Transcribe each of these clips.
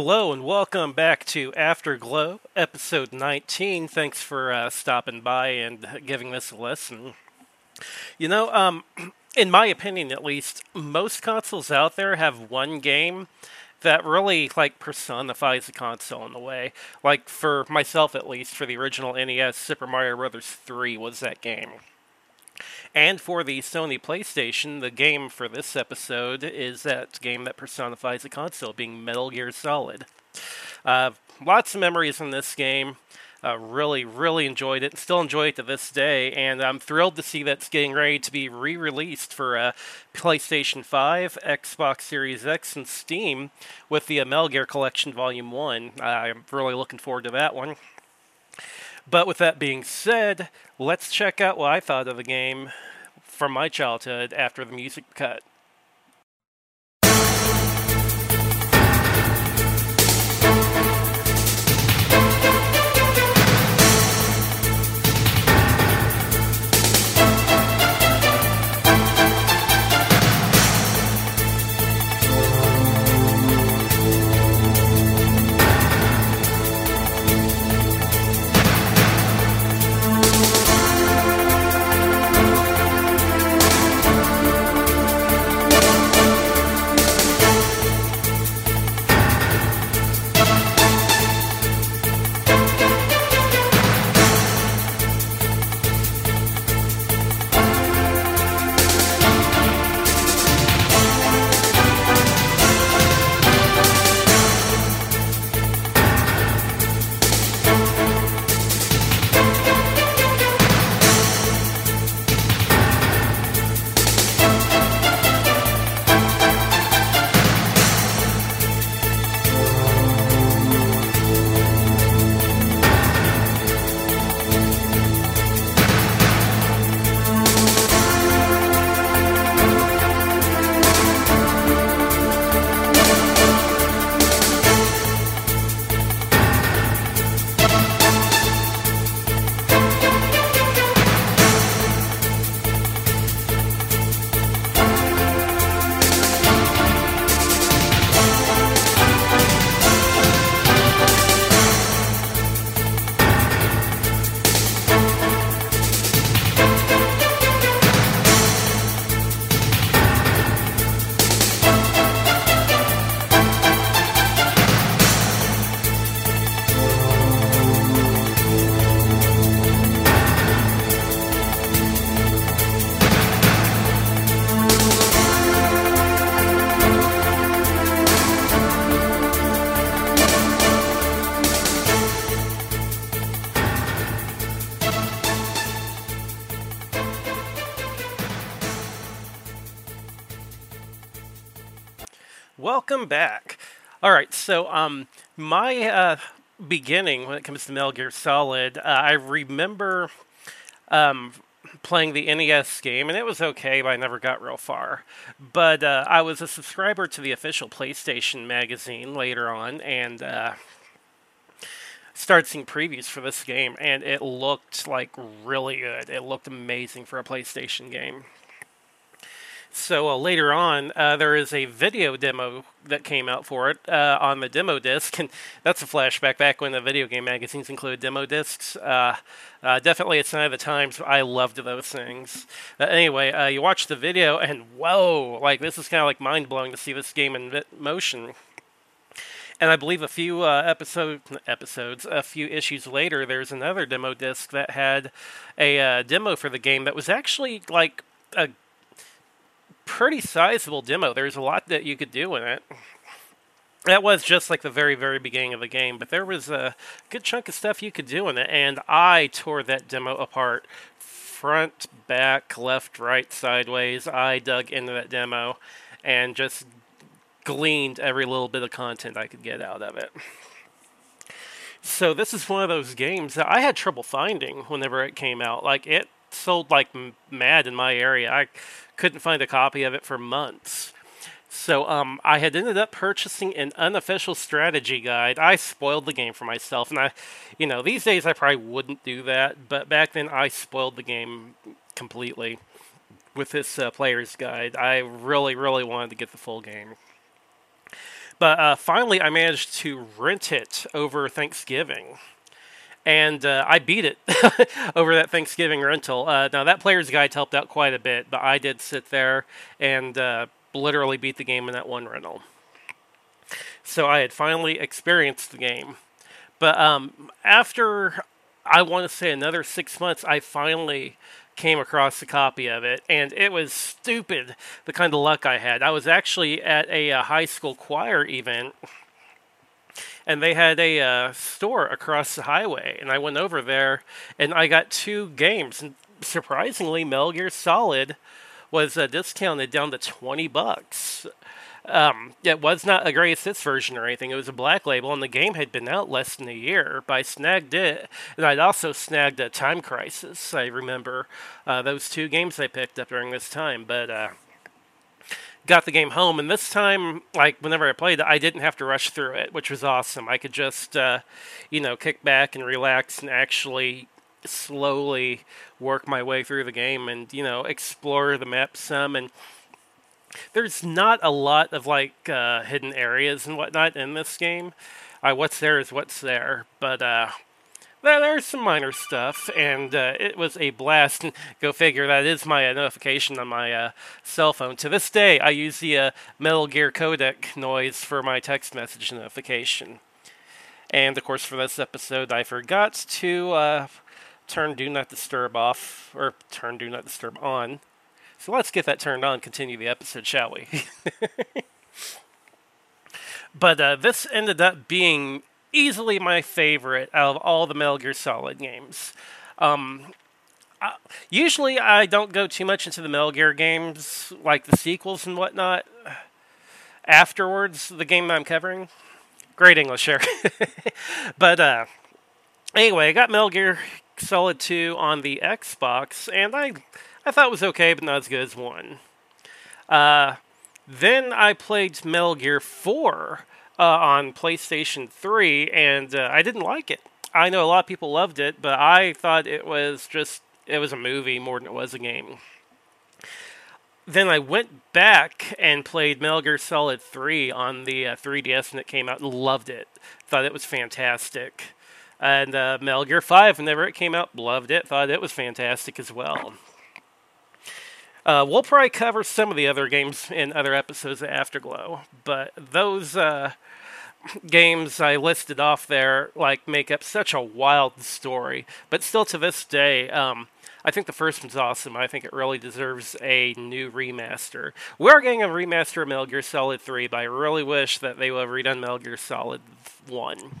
Hello and welcome back to Afterglow, episode 19. Thanks for uh, stopping by and giving this a listen. You know, um, in my opinion at least, most consoles out there have one game that really like personifies the console in a way. Like for myself at least, for the original NES, Super Mario Bros. 3 was that game. And for the Sony PlayStation, the game for this episode is that game that personifies the console, being Metal Gear Solid. Uh, lots of memories in this game. Uh, really, really enjoyed it. And still enjoy it to this day, and I'm thrilled to see that's getting ready to be re-released for uh, PlayStation 5, Xbox Series X, and Steam with the uh, Metal Gear Collection Volume One. I'm really looking forward to that one. But with that being said, let's check out what I thought of the game from my childhood after the music cut. Welcome back. All right, so um, my uh, beginning when it comes to Metal Gear Solid, uh, I remember um, playing the NES game, and it was okay, but I never got real far. But uh, I was a subscriber to the official PlayStation magazine later on, and uh, started seeing previews for this game, and it looked like really good. It looked amazing for a PlayStation game. So uh, later on, uh, there is a video demo that came out for it uh, on the demo disc, and that's a flashback back when the video game magazines included demo discs. Uh, uh, definitely a sign of the times. I loved those things. Uh, anyway, you watch the video, and whoa, like this is kind of like mind blowing to see this game in motion. And I believe a few episode episodes, a few issues later, there's another demo disc that had a demo for the game that was actually like a pretty sizable demo. There's a lot that you could do in it. That was just like the very, very beginning of the game, but there was a good chunk of stuff you could do in it, and I tore that demo apart front, back, left, right, sideways. I dug into that demo and just gleaned every little bit of content I could get out of it. So this is one of those games that I had trouble finding whenever it came out. Like it sold like mad in my area. I couldn't find a copy of it for months. So um, I had ended up purchasing an unofficial strategy guide. I spoiled the game for myself, and I, you know, these days I probably wouldn't do that, but back then I spoiled the game completely with this uh, player's guide. I really, really wanted to get the full game. But uh, finally, I managed to rent it over Thanksgiving. And uh, I beat it over that Thanksgiving rental. Uh, now, that player's guide helped out quite a bit, but I did sit there and uh, literally beat the game in that one rental. So I had finally experienced the game. But um, after, I want to say, another six months, I finally came across a copy of it, and it was stupid the kind of luck I had. I was actually at a, a high school choir event, and they had a uh, store across the highway, and I went over there, and I got two games. And surprisingly, Metal Gear Solid was uh, discounted down to twenty bucks. Um, it was not a greatest hits version or anything. It was a black label, and the game had been out less than a year. But I snagged it, and I'd also snagged a Time Crisis. I remember uh, those two games I picked up during this time. But uh, got the game home, and this time, like whenever I played I didn't have to rush through it, which was awesome. I could just, uh, you know, kick back and relax and actually slowly work my way through the game and you know explore the map some and there's not a lot of like uh, hidden areas and whatnot in this game. Uh, what's there is what's there, but uh, there, there's some minor stuff, and uh, it was a blast. And go figure, that is my uh, notification on my uh, cell phone. To this day, I use the uh, Metal Gear codec noise for my text message notification. And of course, for this episode, I forgot to uh, turn Do Not Disturb off, or turn Do Not Disturb on. So let's get that turned on, continue the episode, shall we? but uh, this ended up being easily my favorite out of all the Metal Gear Solid games. Um, uh, usually, I don't go too much into the Metal Gear games, like the sequels and whatnot. Afterwards, the game I'm covering, great English here. but uh, anyway, I got Metal Gear Solid 2 on the Xbox, and I I thought it was okay, but not as good as one. Uh, then I played Metal Gear 4 uh, on PlayStation 3, and uh, I didn't like it. I know a lot of people loved it, but I thought it was just it was a movie more than it was a game. Then I went back and played Metal Gear Solid 3 on the uh, 3DS when it came out and loved it. Thought it was fantastic. And uh, Metal Gear 5, whenever it came out, loved it. Thought it was fantastic as well. Uh, we'll probably cover some of the other games in other episodes of Afterglow, but those uh, games I listed off there like make up such a wild story. But still, to this day, um, I think the first one's awesome. I think it really deserves a new remaster. We're getting a remaster of Metal Gear Solid 3, but I really wish that they would have redone Metal Gear Solid 1.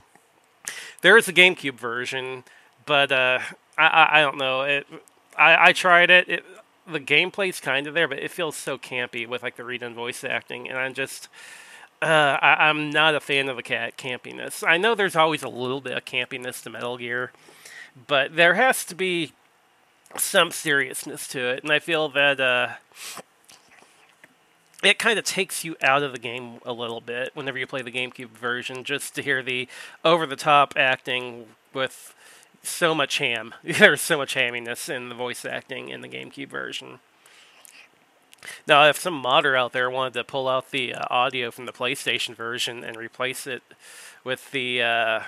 There is a GameCube version, but uh, I, I, I don't know. It, I, I tried it. it the gameplay's kind of there, but it feels so campy with like the redone voice acting, and I'm just. Uh, I, am not a fan of the cat campiness. I know there's always a little bit of campiness to Metal Gear, but there has to be some seriousness to it, and I feel that uh, it kind of takes you out of the game a little bit whenever you play the GameCube version, just to hear the over-the-top acting with so much ham. There's so much hamminess in the voice acting in the GameCube version. Now, if some modder out there wanted to pull out the uh, audio from the PlayStation version and replace it with the uh,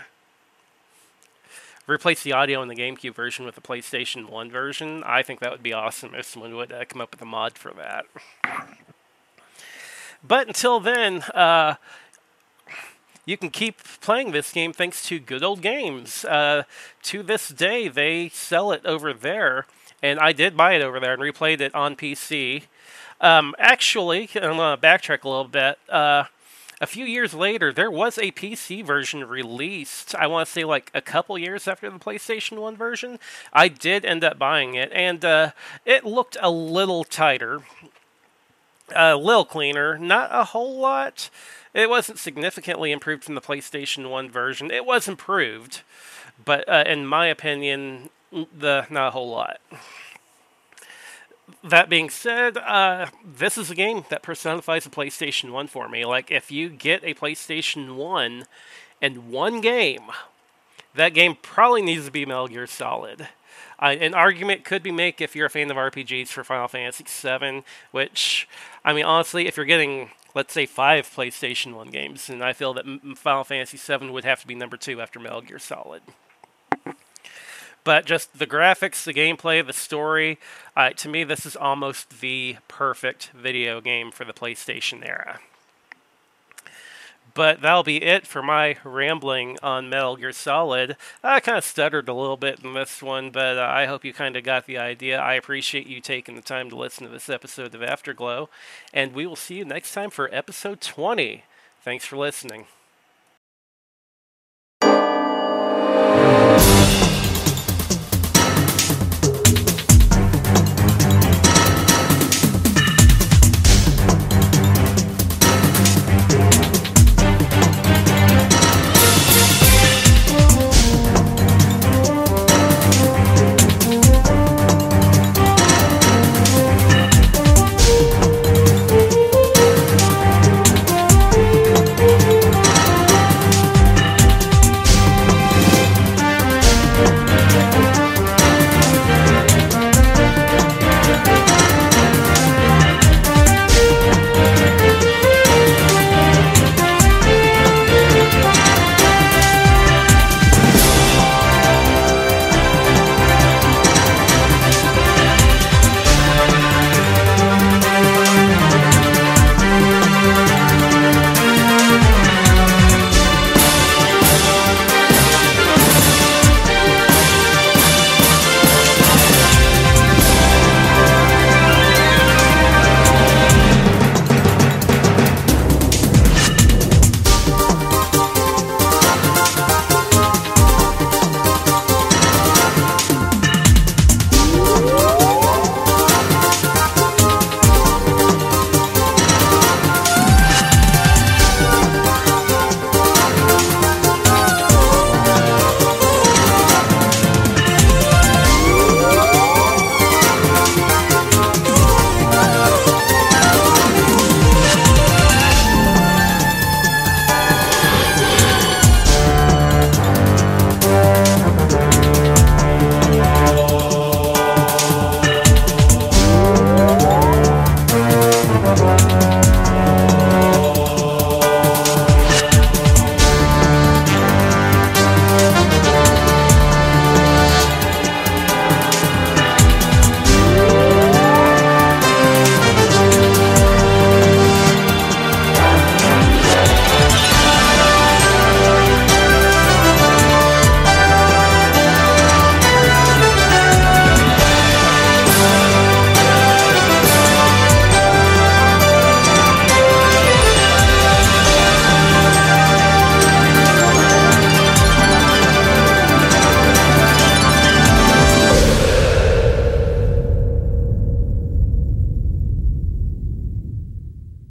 replace the audio in the GameCube version with the PlayStation One version, I think that would be awesome if someone would uh, come up with a mod for that. But until then, uh, you can keep playing this game thanks to Good Old Games. Uh, to this day, they sell it over there, and I did buy it over there and replayed it on PC. Um, actually, I'm going to backtrack a little bit. Uh, a few years later, there was a PC version released. I want to say like a couple years after the PlayStation 1 version. I did end up buying it, and uh, it looked a little tighter, a little cleaner, not a whole lot. It wasn't significantly improved from the PlayStation 1 version. It was improved, but uh, in my opinion, the not a whole lot. That being said, uh, this is a game that personifies a PlayStation 1 for me. Like, if you get a PlayStation 1 and one game, that game probably needs to be Metal Gear Solid. Uh, an argument could be made if you're a fan of RPGs for Final Fantasy VII, which, I mean, honestly, if you're getting let's say five PlayStation 1 games, and I feel that Final Fantasy 7 would have to be number two after Metal Gear Solid. But just the graphics, the gameplay, the story, uh, to me, this is almost the perfect video game for the PlayStation era. But that'll be it for my rambling on Metal Gear Solid. I kind of stuttered a little bit in this one, but uh, I hope you kind of got the idea. I appreciate you taking the time to listen to this episode of Afterglow, and we will see you next time for episode 20. Thanks for listening.